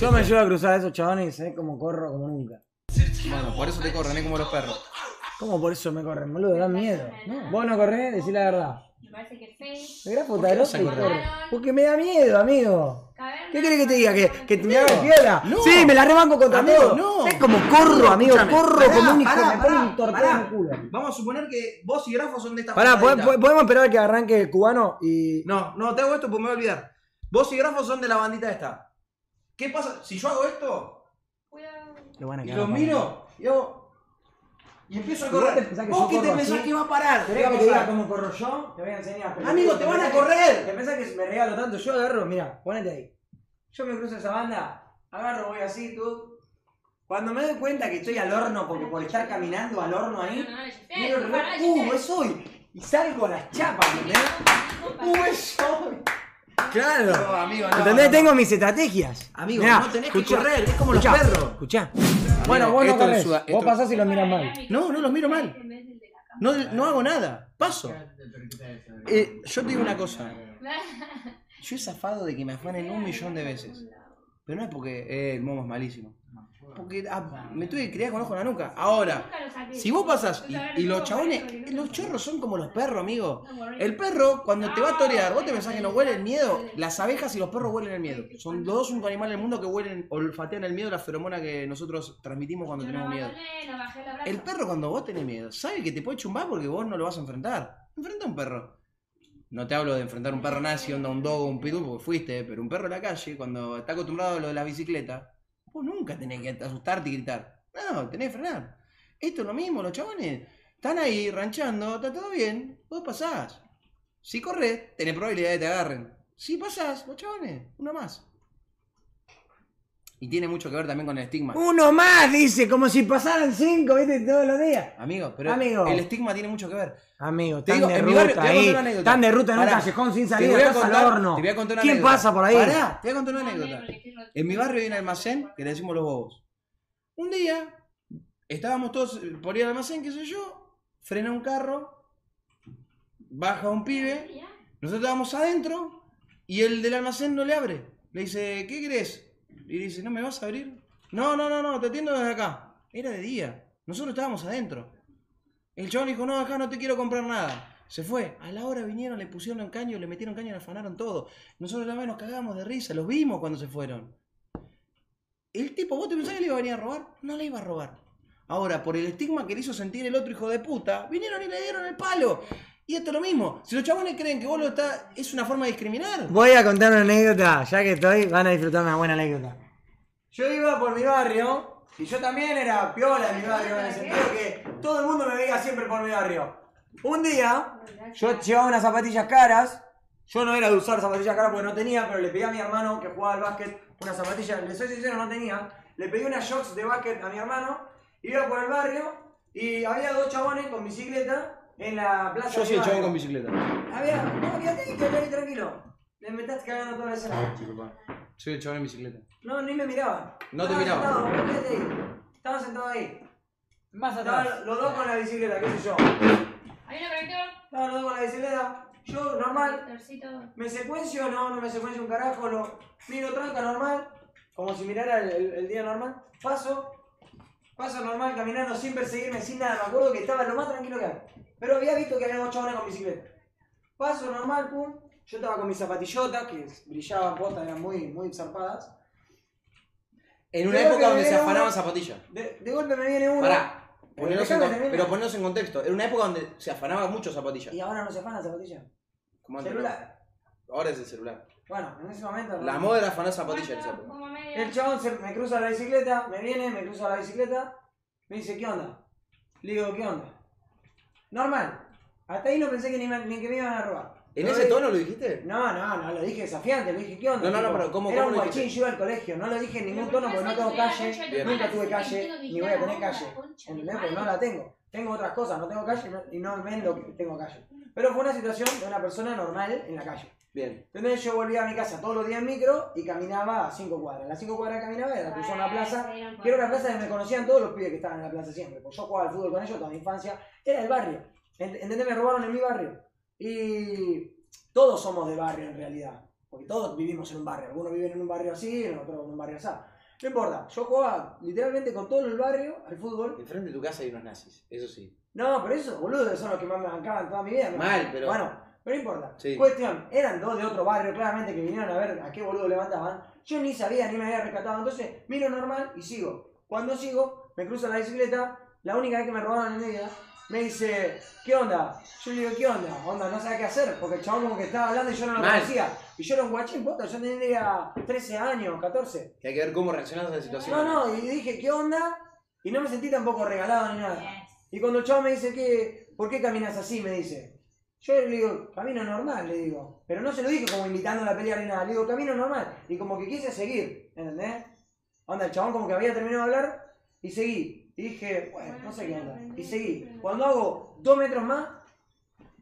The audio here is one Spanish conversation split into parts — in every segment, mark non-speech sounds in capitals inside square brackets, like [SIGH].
Yo me llevo a cruzar a esos chabones y sé cómo corro como nunca. Bueno, por eso te corren, es como los perros. ¿Cómo por eso me corren? Boludo, dan miedo. Vos no corres, decí la verdad. Me parece que es grafo ¿Por qué corre. Porque me da miedo, amigo. ¿Qué querés que te diga? ¿Que, que te me haga no. Sí, me la rebanco contra Amigo, todo. no. ¿Sabes cómo corro, amigo? Corro pará, como un hijo. pará, me pará, un torpedo pará. en el culo. Vamos a suponer que vos y Grafo son de esta Pará, ¿po- juntadita. po- ¿podemos esperar que arranque el cubano y. No, no, te hago esto porque me voy a olvidar. Vos y Grafo son de la bandita esta. ¿Qué pasa? Si yo hago esto Cuidado. Lo van a y lo miro, y hago. Y empiezo a ¿Y vos correr. que ¿Vos yo qué te pensás así? que va a parar? ¿Qué ¿Querés que te diga cómo corro yo? Te voy a enseñar. pero- Amigo, te ¿Te van a que- correr. ¿Te pensás que me regalo tanto? Yo agarro, mira, ponete ahí. Yo me cruzo esa banda, agarro, voy así, tú. Cuando me doy cuenta que estoy al horno, porque por estar caminando al horno ahí, miro el reloj, uh, es hoy. Y salgo a las chapas, ¿entendés? Uh, es hoy. No, Claro. amigo, no. ¿Entendés? no. Tengo mis estrategias. Amigo, Mirá, no tenés que correr, es como los escuchá, perros. Escuchá. Bueno, vos no corres. suda- Vos esto- pasás y lo miras mal. No, no los miro mal. No, no hago nada. Paso. Eh, yo te digo una cosa. [LAUGHS] Yo he zafado de que me afanen un millón de veces. Pero no es porque eh, el momo es malísimo. Porque ah, me tuve que criar con ojo en la nuca. Ahora, si vos pasas y, y los chabones, los chorros son como los perros, amigo. El perro, cuando te va a torear, vos te pensás que no huele el miedo. Las abejas y los perros huelen el miedo. Son los dos únicos animales del mundo que huelen, olfatean el miedo, la feromona que nosotros transmitimos cuando tenemos miedo. El perro cuando vos tenés miedo, sabe que te puede chumbar porque vos no lo vas a enfrentar. Enfrenta a un perro. No te hablo de enfrentar a un perro nazi, onda un dog o un pitbull, porque fuiste, pero un perro en la calle, cuando está acostumbrado a lo de la bicicleta, vos nunca tenés que asustarte y gritar. No, tenés que frenar. Esto es lo mismo, los chabones. Están ahí ranchando, está todo bien, vos pasás. Si corres, tenés probabilidad de que te agarren. Si pasás, los chabones, uno más. Y tiene mucho que ver también con el estigma. Uno más, dice, como si pasaran cinco, viste, todos los días. Amigo, pero Amigo. el estigma tiene mucho que ver. Amigo, Te digo, de en mi barrio- ruta te voy a ahí. contar una anécdota. Están de ruta en un callejón sin Te salida, voy a estás al horno. te voy a contar una ¿Quién anécdota. pasa por ahí? Pará, te voy a contar una anécdota. En mi barrio hay un almacén que le decimos los bobos. Un día estábamos todos por ir al almacén, qué sé yo, frena un carro, baja un pibe, nosotros estábamos adentro y el del almacén no le abre. Le dice, ¿qué querés? Y dice, ¿no me vas a abrir? No, no, no, no, te atiendo desde acá. Era de día. Nosotros estábamos adentro. El chabón dijo, no, acá no te quiero comprar nada. Se fue. A la hora vinieron, le pusieron caño, le metieron caño le afanaron todo. Nosotros verdad nos cagamos de risa, los vimos cuando se fueron. El tipo, ¿vos te pensás que le iba a venir a robar? No le iba a robar. Ahora, por el estigma que le hizo sentir el otro hijo de puta, vinieron y le dieron el palo. Y esto es lo mismo. Si los chabones creen que vos lo estás. es una forma de discriminar. Voy a contar una anécdota, ya que estoy, van a disfrutar una buena anécdota. Yo iba por mi barrio, y yo también era piola en mi barrio, en el sentido que todo el mundo me veía siempre por mi barrio. Un día, yo llevaba unas zapatillas caras, yo no era de usar zapatillas caras porque no tenía, pero le pedí a mi hermano que jugaba al básquet unas zapatillas, le soy sincero, no tenía. Le pedí unas shocks de básquet a mi hermano, iba por el barrio, y había dos chabones con bicicleta en la plaza Yo soy el chabón con bicicleta. Había, no, quédate ahí, quédate ahí tranquilo. Me me estás cagando toda la escena. Sí, papá. Soy el chabón en bicicleta. No, ni me miraban. No te Estaba miraban. Sentado, quédate ahí. Estaba sentado ahí. Más atrás. Estaban los dos con la bicicleta, qué sé yo. Hay una conector. Estaban los dos con la bicicleta. Yo, normal. ¿Me secuencio? No, no me secuencio un carajo. Lo miro tranca, normal. Como si mirara el, el- el día normal. Paso. Paso normal, caminando sin perseguirme, sin nada. Me acuerdo que estaba lo más tranquilo que hay. Pero había visto que había dos chabones con bicicleta. Paso normal, pum. Yo estaba con mis zapatillotas que brillaban postas, eran muy, muy zarpadas. En una época donde se era afanaban zapatillas. De, de golpe me viene uno. Pará. Poneros en pero ponernos en contexto. Era una época donde se afanaban mucho zapatillas. Y ahora no se afana zapatillas. Como antes, Celular. Ahora es el celular. Bueno, en ese momento. La moda era afanar zapatillas en esa época. El chabón se, me cruza la bicicleta, me viene, me cruza la bicicleta, me dice, ¿qué onda? Le digo, ¿qué onda? Normal. Hasta ahí no pensé que ni, me- ni que me iban a robar. ¿En Lo ese tono lo dijiste? No, no, no, lo dije desafiante, lo dije, ¿qué onda? No, no, no, pero ¿cómo- Era cómo un lo guachín, yo iba al colegio, no lo dije en ningún tono porque no tengo calle, nunca tuve calle, ni voy a tener calle. ¿Entendés? Porque no la tengo. Tengo otras cosas, no tengo calle no- y no vendo que tengo calle. Pero fue una situación de una persona normal en la calle. Bien. Entonces yo volvía a mi casa todos los días en micro y caminaba a 5 cuadras. Las 5 cuadras que caminaba era cruzar una plaza, que era una plaza que me conocían todos los pibes que estaban en la plaza siempre. Pues yo jugaba al fútbol con ellos toda mi infancia. Era el barrio. Ent- ¿Entendés? Me robaron en mi barrio. Y todos somos de barrio en realidad. Porque todos vivimos en un barrio. Algunos viven en un barrio así, otros en un barrio así. No importa, yo jugaba literalmente con todo el barrio al fútbol. Enfrente de tu casa hay unos nazis, eso sí. No, pero esos boludos son los que más me bancaban toda mi vida. Mal, pero. Bueno, pero no importa. Sí. Cuestión, eran dos de otro barrio, claramente, que vinieron a ver a qué boludo levantaban. Yo ni sabía, ni me había rescatado. Entonces, miro normal y sigo. Cuando sigo, me cruzo la bicicleta. La única vez que me robaron en vida, me dice, ¿qué onda? Yo le digo, ¿qué onda? Onda, no sabía qué hacer, porque el chabón como que estaba hablando y yo no lo Mal. conocía. Y yo era un guachín, puta, yo tenía 13 años, 14. Que hay que ver cómo reaccionas a la situación. No, no, y dije, ¿qué onda? Y no me sentí tampoco regalado ni nada. Y cuando el chavo me dice que, ¿por qué caminas así? Me dice. Yo le digo, camino normal, le digo. Pero no se lo dije como invitando a la pelea ni nada. Le digo, camino normal. Y como que quise seguir, ¿entendés? Onda, el chabón como que había terminado de hablar y seguí. Y dije, bueno, no sé qué onda. Y seguí. Cuando hago dos metros más,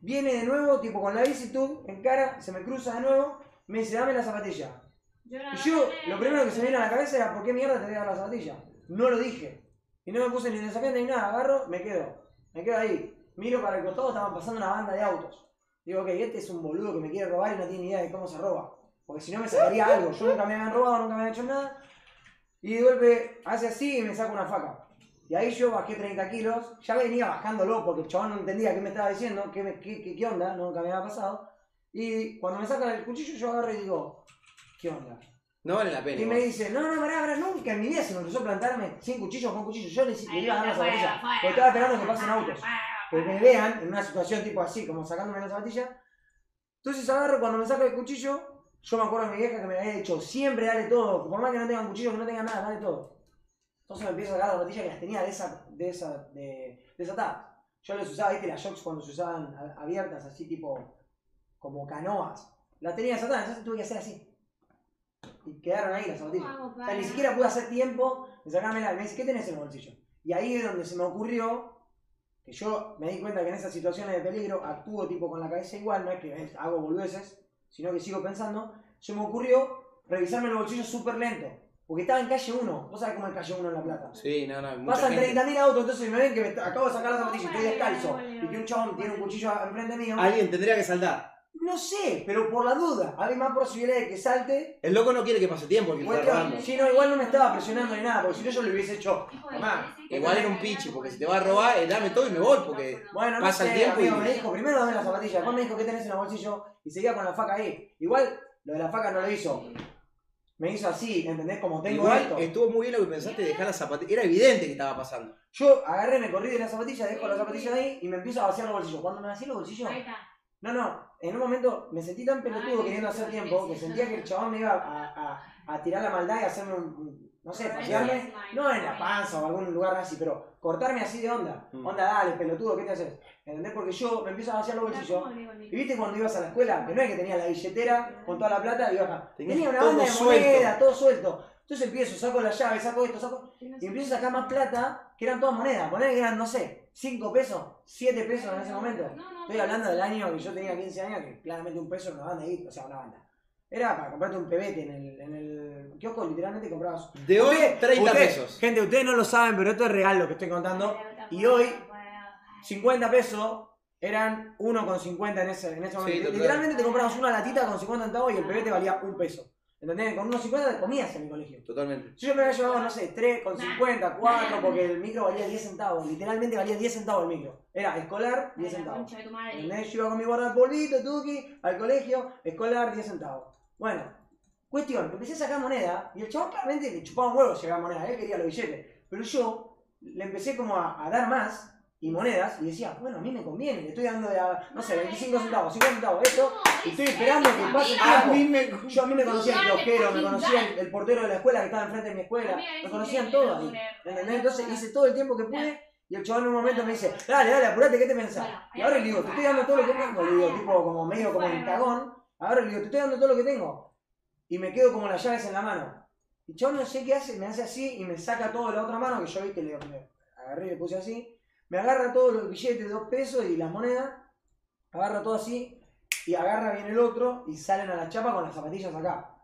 viene de nuevo, tipo con la bici tú, en cara, se me cruza de nuevo, me dice, dame la zapatilla. Y yo, lo primero que se me vino a la cabeza era, ¿por qué mierda te voy a dar la zapatilla? No lo dije. Y no me puse ni desafiante ni nada, agarro, me quedo. Me quedo ahí. Miro para el costado, estaban pasando una banda de autos. Digo, ok, este es un boludo que me quiere robar y no tiene ni idea de cómo se roba. Porque si no me sacaría [LAUGHS] algo. Yo nunca me habían robado, nunca me habían hecho nada. Y de golpe hace así y me saca una faca. Y ahí yo bajé 30 kilos, ya venía bajándolo porque el chabón no entendía qué me estaba diciendo, qué, me- qué, qué- qué onda, nunca me había pasado. Y cuando me sacan el cuchillo yo agarro y digo, ¿qué onda? No vale la pena. Y me dice, no, no, pará, pará, nunca en mi vida se me cruzó plantarme sin cuchillo con cuchillo. Yo le, le iba a dar la zapatilla. Porque estaba esperando que pasen autos. Que me vean en una situación tipo así, como sacándome la zapatilla. Entonces agarro, cuando me saca el cuchillo, yo me acuerdo de mi vieja que me había dicho, siempre dale todo, por más que no tengan cuchillo, que no tengan nada, dale todo. Entonces me empiezo a sacar las zapatillas que las tenía de esa, de esa, de, desatadas. Yo las usaba, viste, las shocks cuando se usaban abiertas, así tipo, como canoas. Las tenía desatadas, entonces tuve que hacer así. Y quedaron ahí las zapatillas. O sea, ni siquiera pude hacer tiempo de sacármela. Y me dice, ¿qué tenés en el bolsillo? Y ahí es donde se me ocurrió que yo me di cuenta que en esas situaciones de peligro actúo tipo con la cabeza igual, no es que hago boludeces, sino que sigo pensando. Se me ocurrió revisarme los bolsillos súper lento. Porque estaba en calle 1. Vos sabés cómo es calle 1 en La Plata. Sí, no, no. mucha Pasan gente- 30.000 autos, entonces me ven que me acabo de sacar la zapatilla y estoy descalzo. Y que un chabón tiene un cuchillo enfrente mío. Alguien tendría que saltar. No sé, pero por la duda. Hay más posibilidad de que salte El loco no quiere que pase tiempo, el que robando. sí, no, igual no me estaba presionando ni nada, porque si no yo lo hubiese hecho. Igual era un pichi, porque si te va a robar, eh, dame todo y me voy, porque Bueno, no Pasa el tiempo amigo, y- me dijo, primero dame la zapatilla, después me dijo qué tenés en el bolsillo y seguía con la faca ahí. Igual lo de la faca no lo hizo. Me hizo así, ¿entendés? Como tengo igual esto. estuvo muy bien lo que pensaste de dejar la zapatilla. Era evidente que estaba pasando. Yo agarré, me corrí de la zapatilla, dejo la zapatilla ahí y me empiezo a vaciar los bolsillos. Cuando me vacié los bolsillos, Ahí está. no, no, en un momento me sentí tan pelotudo Ay, queriendo hacer tiempo que sentía que el chabón me iba a, a- a tirar la maldad y hacerme un, un- no sé, pasearme. No en la panza o algún lugar así, pero cortarme así de onda. Mm. Onda, dale, pelotudo, ¿qué te haces? ¿Entendés? Porque yo me empiezo a vaciar los bolsillos. Y viste cuando ibas a la escuela, que no es que tenía la billetera con toda la plata y ibas acá. Tenías Tenía una banda de suelto. moneda, todo suelto. Entonces empiezo, saco la llave, saco esto, saco. Y empiezo a sacar más plata, que eran todas monedas. Poner que eran, no sé, 5 pesos, 7 pesos en ese momento. Estoy hablando del año que yo tenía 15 años, que claramente un peso era una banda ahí, o sea, una banda. Era para comprarte un pebete en el, en el kiosco, literalmente comprabas. De hoy, Ustedes- 30 ustedes- pesos. Gente, ustedes no lo saben, pero esto es real lo que estoy contando. Y hoy, 50 pesos eran 1,50 en ese, en ese momento. Literalmente te comprabas una latita con 50 centavos y el pebete valía un peso. ¿Entendés? Con unos 50 te comías en mi colegio. Totalmente. Si yo me había llevado, no sé, 3 con 50, 4, [LAUGHS] porque el micro valía 10 centavos. Literalmente valía 10 centavos el micro. Era escolar, 10 centavos. ¿Entendés? Yo iba con mi guarda polvito, tuki, al colegio, escolar, 10 centavos. Bueno, cuestión, empecé a sacar moneda y el chabón claramente le chupaba un huevo si llevaba moneda, él quería los billetes. Pero yo le empecé como a, a dar más y monedas y decía, bueno, a mí me conviene, le estoy dando de, a, no sé, 25 centavos, 50 centavos, esto, y estoy esperando que pase el A mí me. Yo a mí me conocía el kiosquero, me conocía el, el portero de la escuela que estaba enfrente de mi escuela, me conocían todos. ¿Entendés? Entonces hice todo el tiempo que pude y el chaval en un momento me dice, dale, dale, apurate, ¿qué te pensás? Y ahora le digo, te estoy dando todo lo que tengo, le digo, tipo como medio como en cagón, ahora le digo, te estoy dando todo lo que tengo. Y me quedo como las llaves en la mano. Y el chaval no sé qué hace, me hace así y me saca todo de la otra mano, que yo viste, le le agarré y le puse así, me agarra todos los billetes de dos pesos y las monedas, agarra todo así, y agarra bien el otro y salen a la chapa con las zapatillas acá.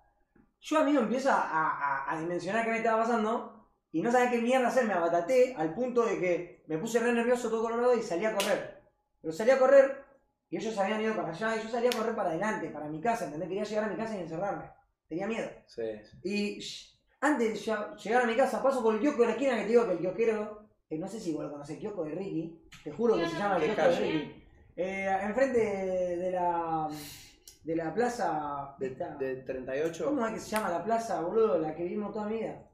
Yo amigo empiezo a, a, a dimensionar qué me estaba pasando y no sabía qué mierda hacer, me abataté al punto de que me puse re nervioso todo colorado y salí a correr. Pero salí a correr Y ellos habían ido para allá y yo salía a correr para adelante, para mi casa, ¿entendés? Quería llegar a mi casa y encerrarme. Tenía miedo. Sí. Y antes de llegar a mi casa, paso por el kiosco de la esquina que te digo que el kiosquero, que no sé si vos lo conocés, el kiosco de Ricky, te juro que se llama el ¿Qué kiosco de calle? Ricky. Eh, enfrente de, la de la plaza. De, esta- de 38. ¿Cómo es que se llama la plaza, boludo? La que vivimos toda mi vida.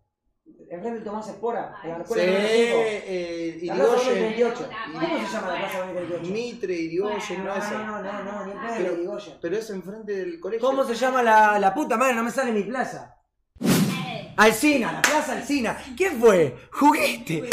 Enfrente del Tomás Espora, de la Ay, Sí, escuela número cinco. eh, La plaza Irigoyen. 28. Bueno, ¿Cómo se llama la plaza bueno. 28? Mitre, Irigoyen, No, no, esa. no, no, no, no, ni en pedo Pero- de Irigoyen. Pero es enfrente del colegio. ¿Cómo se llama la, la puta madre? No me sale mi plaza. Alcina, la plaza Alcina. ¿Quién fue? Juguete.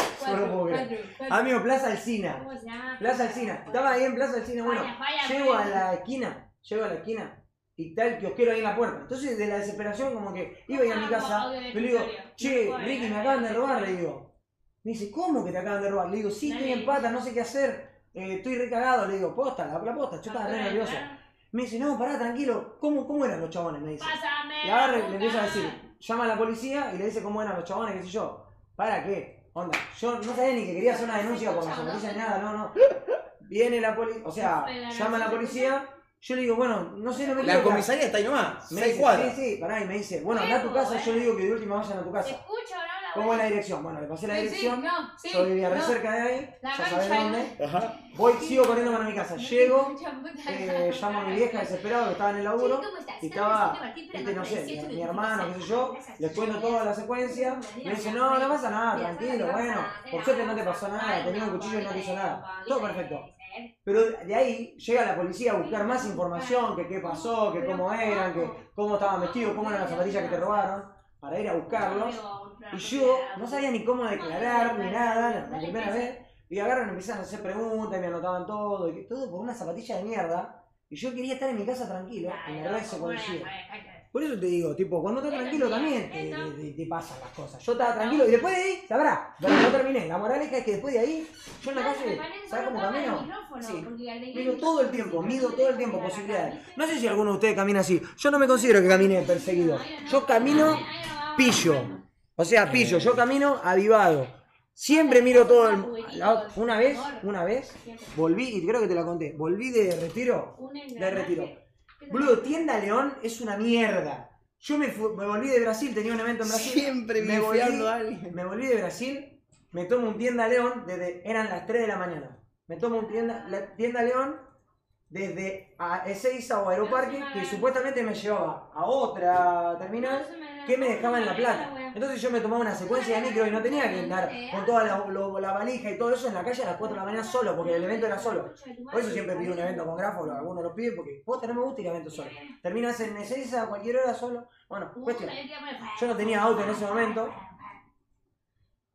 Amigo, Plaza Alcina. ¿Cómo se llama? Plaza Alcina. Estaba ahí en Plaza Alcina. Bueno, llego a la esquina. Llego a la esquina. Y está el kiosquero ahí en la puerta. Entonces, de la desesperación, como que iba a ir a mi casa. Yo le digo, che, Ricky, me acaban de robar. Le digo. Me dice, ¿cómo que te acaban de robar? Le digo, sí, estoy en pata, no sé qué hacer. eh, estoy recagado. Le digo, posta, la, la posta. Yo estaba re nervioso. Me dice, no, pará, tranquilo. ¿Cómo, cómo eran los chabones? Me dice. Pásame. Y la le empieza a decir, llama a la policía y le dice cómo eran los chabones, qué sé yo. ¿Para qué? Onda, yo no sabía ni que quería hacer una denuncia por la zapatilla ni nada, no, no. Viene la policía, o sea, llama a la policía, yo le digo, bueno, no sé, no me La quiero comisaría está ahí nomás. Me Seis dice, sí, sí, pará, y me dice, bueno, anda a tu casa, yo le digo que de última vayan a tu casa. escucho. La ¿Cómo es la dirección? Bueno, le pasé la Sí, sí, dirección, no, sí, yo vivía re no. cerca de ahí, La ya sabés de- dónde. [LAUGHS] Ajá. Voy, sigo corriendo para mi casa, [LAUGHS] llego, eh, llamo a mi vieja desesperado que estaba en el laburo. ¿cómo estás? Y estaba, viste, no sé, 18, mi, mi hermano, qué sé yo, les cuento toda la secuencia, me dice, no, no pasa nada, tranquilo, bueno, por suerte no te pasó nada, tenía un cuchillo y no te hizo nada, todo perfecto. Pero de ahí llega la policía a buscar más información, que qué pasó, que cómo eran, que cómo estaban vestidos, cómo eran las zapatillas que te robaron, para ir a buscarlos. Y yo no sabía ni cómo declarar ni nada, la primera vez. Y agarran y empiezan a hacer preguntas y me anotaban todo, y todo por una zapatilla de mierda. Y yo quería estar en mi casa tranquilo y me re se conocía. Por eso te digo, tipo, cuando estás tranquilo también te, te- te pasan las cosas. Yo estaba tranquilo y después de ahí, sabrá, pero no terminé. La moraleja es que después de ahí, yo en la calle, ¿sabes cómo camino? Sí. Mido todo el tiempo, mido todo el tiempo posibilidades. No sé si alguno de ustedes camina así. Yo no me considero que camine perseguido. Yo camino pillo. O sea, pillo. Yo camino avivado. Siempre miro todo el... la- Una vez, una vez, volví, y creo que te la conté, volví de retiro. De retiro. Boludo, Tienda León es una mierda. Yo me, fu- me volví de Brasil, tenía un evento en Brasil. Siempre me volví, a alguien. me volví de Brasil, me tomo un Tienda León desde. eran las 3 de la mañana. Me tomo un Tienda, la tienda León desde a Ezeiza o Aeroparque, que supuestamente me llevaba a otra terminal que me dejaba en La Plata. Entonces yo me tomaba una secuencia de micro y no tenía que andar con toda la, lo- la valija y todo eso en la calle a las 4 de la mañana solo, porque el evento era solo. Por eso siempre pido un evento con grafo, algunos los piden, porque vos no me gusta ir a eventos solo. Terminas en Ezeiza a cualquier hora solo. Bueno, cuestión. Yo no tenía auto en ese momento.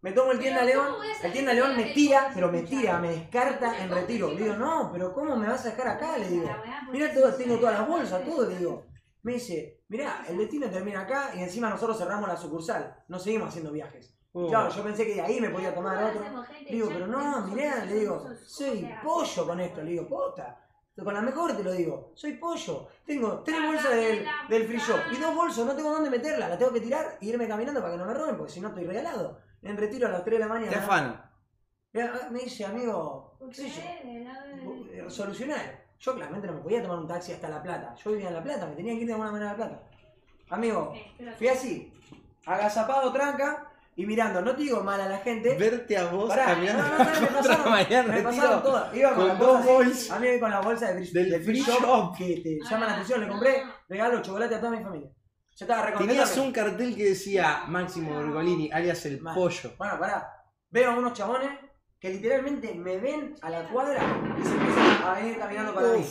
Me tomo el tienda León, el tienda León me tira, pero me tira, me descarta en retiro. Le digo, no, pero ¿cómo me vas a dejar acá? Le digo, mira, todo, tengo todas las bolsas, todo, le digo. Me dice, mirá, el destino termina acá y encima nosotros cerramos la sucursal, no seguimos haciendo viajes. Oh. Claro, yo pensé que de ahí me podía tomar otro. Le digo, pero no, mirá, le digo, soy pollo con esto, le digo, posta. Con la mejor te lo digo, soy pollo. Tengo tres bolsas del, del free shop y dos bolsos, no tengo dónde meterlas, las tengo que tirar e irme caminando para que no me roben, porque si no estoy regalado. En retiro a las 3 de la Te mañana. afano. Ya, Me dice, amigo, qué sé yo, eh, solucionar. Yo claramente no me podía tomar un taxi hasta La Plata. Yo vivía en La Plata, me tenía que ir de alguna manera a La Plata. Amigo, fui así, agazapado, tranca, y mirando, no te digo mal a la gente. Verte a vos Pará, caminando no, no, no, me 4 de la pasaron, mañana, me pasaron todas. Iba con, con las dos bolsas. A mí con la bolsa de free, Del del free shop, shop. que te llama la atención. Le compré regalo chocolate a toda mi familia. Yo estaba. Tenías un cartel que decía Máximo Bergolini, alias el pollo. Bueno, pará. Veo a unos chabones que literalmente me ven a la cuadra y se empiezan a venir caminando para mí.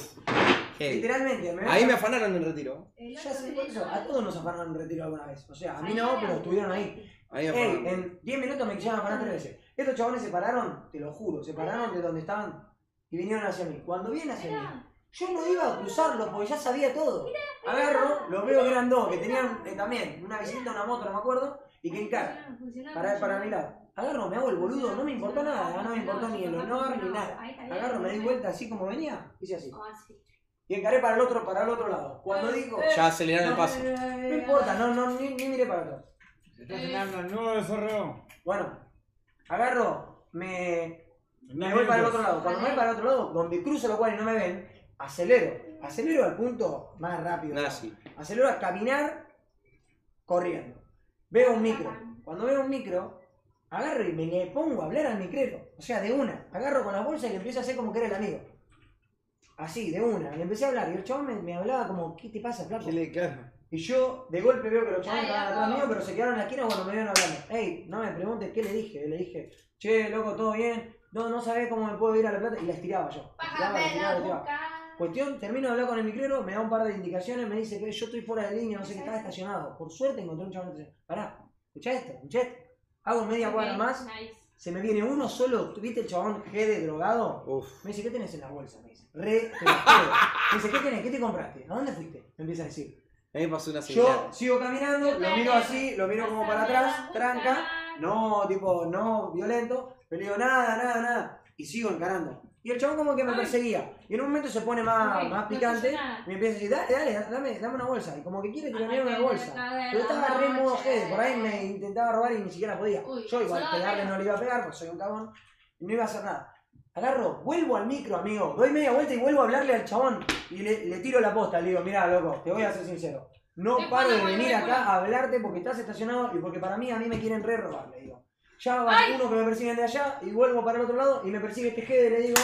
Literalmente, me. Ahí me afanaron en retiro. Ya sé, por eso, a todos nos afanaron en retiro alguna vez. O sea, a mí no, pero estuvieron ahí. Ey, en 10 minutos me quisieron afanar tres veces. Estos chabones se pararon, te lo juro, se pararon de donde estaban y vinieron hacia mí. Cuando vienen hacia mí, yo no iba a cruzarlos porque ya sabía todo. Agarro, los veo que eran dos, que tenían eh, también una bicicleta, una moto, no me acuerdo, y que encaran. Para, para mi lado. Agarro, me hago el boludo, no me importó nada, no me importó ni el honor ni nada. Agarro, me di vuelta así como venía, hice así. Y encaré para el otro, para el otro lado. Cuando digo, Ya aceleraron el no, paso. no importa, no, no, ni, ni miré para atrás. Se está cenando el nuevo de Zorreo. Bueno, agarro, me, me voy para el otro lado. Cuando me voy para el otro lado, donde cruzo lo cual y no me ven, acelero. Acelero al punto más rápido. Nazi. Acelero a caminar corriendo. Veo un micro. Cuando veo un micro, agarro y me le pongo a hablar al micrero. O sea, de una. Agarro con la bolsa y le empiezo a hacer como que era el amigo. Así, de una. Le empecé a hablar. Y el chabón me, me hablaba como, ¿qué te pasa, flaco? ¿Qué le claro. Y yo de golpe veo que los chavales Ay, estaban atrás mío, pero se quedaron en la esquina cuando me vieron hablando. Ey, no me preguntes qué le dije. Le dije, che, loco, ¿todo bien? No, no sabés cómo me puedo ir a La Plata. Y la estiraba yo. La estiraba, la Bájame estiraba, la la estiraba. boca. Cuestión, termino de hablar con el micrero, me da un par de indicaciones, me dice que yo estoy fuera de línea, no sé qué, estaba estacionado. Por suerte encontré un chabón estacionado. Pará, escuchá esto, escuchá esto. Hago media cuadra Ok, más, nice. se me viene uno solo, ¿viste el chabón G de drogado? Uf. Me dice, ¿qué tenés en la bolsa? Me dice, re. Me dice, ¿qué tenés? ¿Qué te compraste? ¿A dónde fuiste? Me empieza a decir. A mí me pasó una similar. Yo sigo caminando, lo miro así, lo miro como para atrás, tranca, no, tipo, no violento, pero le digo, nada, nada, nada, y sigo encarando. Y el chabón como que me Ay. perseguía. Y en un momento se pone más, más picante, y me empieza a decir, dale, dale, dame, dame una bolsa. Y como que quiere que le dé una bolsa. Pero estaba re modo. G, por ahí me intentaba robar y ni siquiera podía. Uy, Yo igual pegarle pega. no le iba a pegar, porque soy un cagón, y no iba a hacer nada. Agarro, vuelvo al micro, amigo, doy media vuelta y vuelvo a hablarle al chabón. Y le, le tiro la posta, le digo, mirá, loco, te voy a ser sincero. No paro de venir acá a hablarte porque estás estacionado y porque para mí a mí me quieren re robar. Ya va Ay. uno que me persiguen de allá y vuelvo para el otro lado y me persigue este Gede, le digo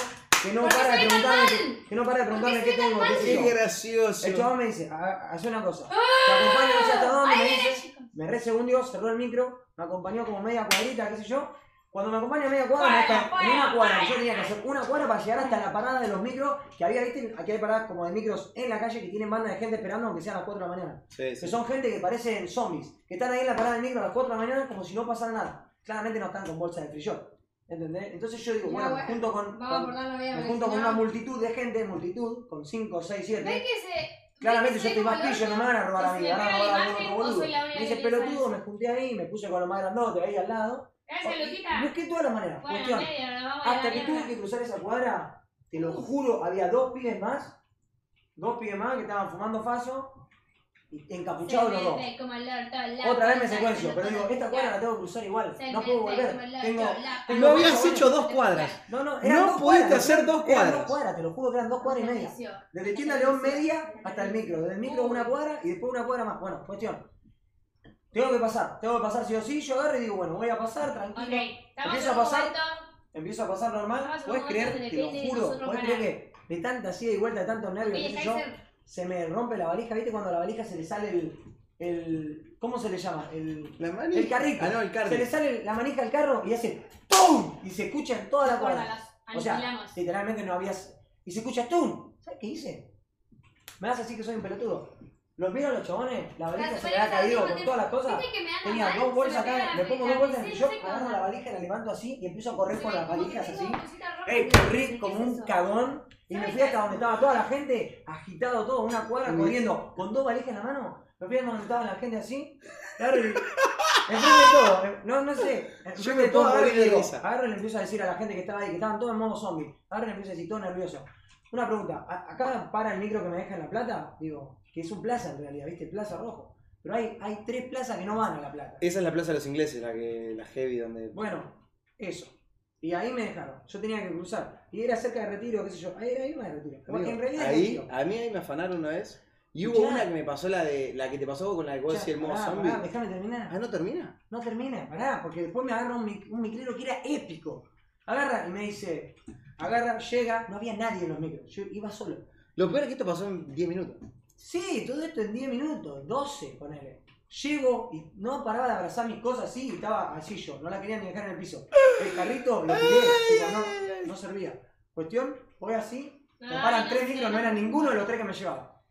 que no ¿Por qué para de preguntarme, que, que no para de preguntarme ¿Por qué tengo, qué sé Qué yo. gracioso. El chabón me dice, "Ha- hace una cosa, te acompaño no sé hasta dónde, me dice, me re segundió, cerró el micro, me acompañó como media cuadrita, qué sé yo. Cuando me acompaña media cuadra, me en fuera, una cuadra. Yo tenía que hacer una cuadra para llegar hasta la parada de los micros, que había, viste, aquí hay paradas como de micros en la calle que tienen banda de gente esperando aunque sean las 4 de la mañana. Sí, Que son gente que parecen zombies, que están ahí en la parada del micro a las 4 de la mañana como si no pasara nada. Claramente no están con bolsa de frillón. ¿Entendés? Entonces yo digo, bueno, me junto con, con- me junto con una multitud de gente, multitud, con 5, 6, 7. ¿Ves que se.? Claramente yo estoy más pillo, no me van a robar a mí, van a robar a algún otro boludo. Me dice pelotudo, me junté ahí, me puse con los más grandotes ahí al lado. Gracias, Luquita. busqué todas las maneras. Bueno, Cuestión, hasta que tuve que cruzar esa cuadra, te lo juro, había dos pibes más, dos pibes más que estaban fumando faso encapuchados los dos. Otra vez me secuencio, se pero digo, esta cuadra la tengo que cruzar igual, no puedo ve volver. Tengo, No habías hecho dos cuadras. No, no, eran No dos pudiste cuadras, hacer dos Eran cuadras. dos cuadras, te lo juro que eran dos cuadras y media. Desde Tienda León media hasta el micro. Desde el micro una cuadra y después una cuadra más. Bueno, cuestión. Tengo que pasar, tengo que pasar sí o sí. Yo agarro y digo, bueno, voy a pasar tranquilo. Empiezo a pasar. momento. Empiezo a pasar normal. ¿Puedes creer? Te lo juro. ¿Puedes creer que de tanta así de vuelta, de tantos nervios, Se me rompe la valija? ¿Viste cuando a la valija se le sale el. el ¿Cómo se le llama? El. La. El carrito. Ah, no, el Se le carrito. sale la manija al carro y hace ¡Tum! Y se escucha en toda la cuadra. O sea, literalmente no había. Y se escucha ¡Tum! ¿Sabes qué hice? Me vas a decir que soy un pelotudo. Los miro a los chabones, la valija se le ha caído con todas las cosas. Tenía mal, dos bolsas acá, le pongo dos bolsas y yo agarro la valija, la levanto así y empiezo a correr por las valijas así. ¡Ey, y corrí ¿qué como un cagón! Y me fui hasta donde estaba toda la gente, agitado todo, una cuadra corriendo, con dos valijas en la mano. Me fui a donde estaba la gente así. Claro, y [LAUGHS] enfrente de todo, eh, no, no sé. enfrente de todo, agarro y digo, agarro y le empiezo a decir a la gente que estaba ahí, que estaban todos en modo zombie. Agarro y le empiezo a decir, todo nervioso. Una pregunta, ¿a- ¿acá para el micro que me deja en La Plata? Digo, que es un plaza en realidad, ¿viste? Plaza Rojo. Pero hay, hay tres plazas que no van a La Plata. Esa es la plaza de los ingleses, la que la heavy donde. Bueno, eso. Y ahí me dejaron. Yo tenía que cruzar. Y era cerca de retiro, qué sé yo. Ahí ahí de retiro. Amigo, en realidad ahí, a mí ahí me afanaron una vez. Y hubo una que me pasó la de la que te pasó con la de vos decís el modo pará, zombie. pará, déjame terminar. Ah, ¿no termina? No termina, pará, porque después me agarra un, mic- un micrero que era épico. Agarra y me dice, agarra, llega, no había nadie en los micros, yo iba solo. Lo peor es que esto pasó en 10 minutos. Sí, todo esto en 10 minutos, 12, ponele. Llego y no paraba de abrazar mis cosas así y estaba así yo, no la quería ni dejar en el piso. El carrito lo tiré, tipo, no, no servía. Cuestión, voy así, me paran tres micros, no era ninguno de los tres que me llevaba.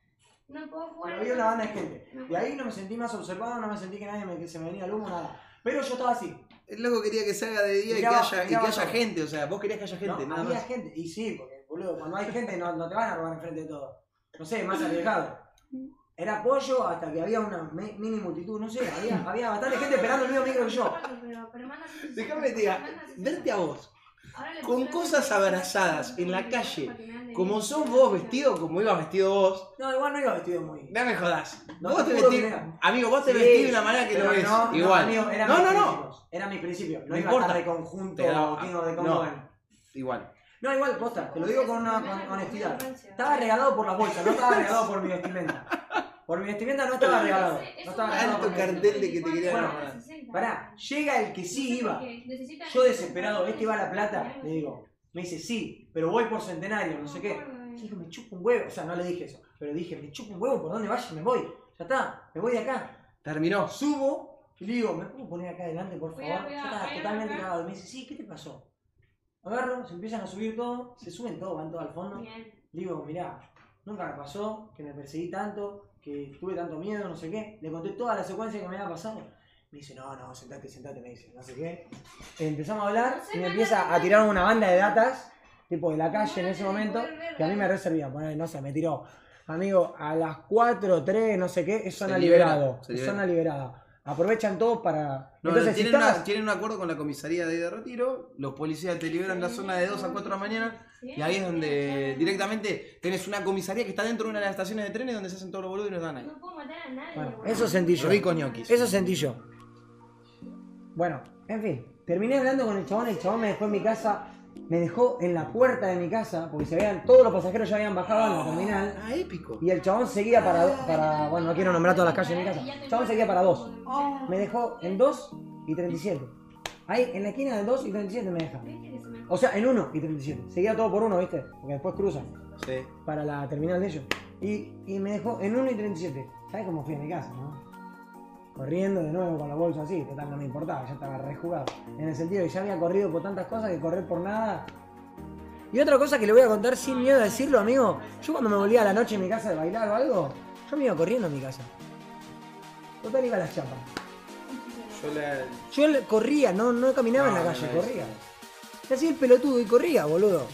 No puedo jugar. Pero había una banda de gente. Y ahí no me sentí más observado, no me sentí que nadie me, que se me venía el humo, nada. Pero yo estaba así. El loco quería que salga de día Miraba- y que haya, y que haya gente, o sea, vos querías que haya gente, No, nada había más. gente, y sí, porque boludo, cuando hay gente no, no te van a robar enfrente de todo. No sé, más [LAUGHS] arriesgado. Era pollo hasta que había una mi- mini multitud, no sé, había, [LAUGHS] había bastante gente esperando el mismo micro que yo. Déjame diga, verte a vos, con cosas abrazadas en la calle, como sos vos vestido, como ibas vestido vos, No, igual no iba vestido muy. no me jodas. No, vos te vestís, no. amigo, vos te Sí, vestís de una manera que no es no, no, igual. amigo, no, mis no, no, principios, Era mi principio. No, No iba importa. de conjunto de no. cómo ven. igual. No, igual, posta, te lo digo con una con honestidad. Estaba regalado por las bolsas, no estaba regalado por mi vestimenta. [LAUGHS] Por mi vestimenta no estaba regalado. No estaba regalado Alto cartel de que te quería Bueno. Pará, llega el que sí iba. Yo desesperado, ¿este va a la plata? Le digo, me dice, sí, pero voy por centenario, no sé qué. Dije, me chupo un huevo. O sea, no le dije eso, pero dije, me chupo un huevo, por donde vaya me voy. Ya está, me voy de acá. Terminó. Subo y le digo, ¿me puedo poner acá adelante, por favor? Cuidado, Yo cuidado, estaba totalmente cagado. Y me dice, sí, ¿qué te pasó? Agarro, se empiezan a subir todo, se suben todos, van todos al fondo. Digo, mirá, nunca me pasó, que me perseguí tanto, que tuve tanto miedo, no sé qué. Le conté toda la secuencia que me había pasado. Me dice, no, no, sentate, sentate, me dice, no sé qué. Empezamos a hablar y me empieza a tirar una banda de datas, tipo de la calle en ese momento, que a mí me reservía. Bueno, no sé, me tiró, amigo, a las 4, 3, no sé qué, es zona libera, liberado. Es zona liberada. Aprovechan todo para. No, Entonces, si tienen, una- tienen un acuerdo con la comisaría de ahí de retiro, los policías te liberan la zona de 2 a 4 de la mañana y ahí es donde directamente tenés una comisaría que está dentro de una de las estaciones de trenes donde se hacen todos los boludos y no están ahí. No puedo matar a nadie. Bueno, eso sentí yo. Rico ñoquis. Eso sentí yo. Bueno, en fin. Terminé hablando con el chabón, el chabón me dejó en mi casa, me dejó en la puerta de mi casa, porque se veían, todos los pasajeros ya habían bajado en la terminal. Ah, épico. Y el chabón seguía para, para, bueno, no quiero nombrar todas las calles de mi casa. El chabón seguía para dos. Me dejó en 2 y 37. Ahí, en la esquina del 2 y 37 me deja. ¿Viste que se me- O sea, en 1 y 37. Seguía todo por uno, ¿viste? Porque después cruzan Sí. para la terminal de ellos. Y, y me dejó en 1 y 37. ¿Sabes cómo fui a mi casa, no? Corriendo de nuevo con la bolsa así, total no me importaba, ya estaba rejugado. En el sentido de que ya había corrido por tantas cosas que correr por nada. Y otra cosa que le voy a contar sin miedo a decirlo, amigo. Yo cuando me volvía a la noche en mi casa de bailar o algo, yo me iba corriendo a mi casa. Total iba a las chapas. Yo la. Yo le- corría, no, no caminaba en la calle, no, corría. Me hacía el pelotudo y corría, boludo.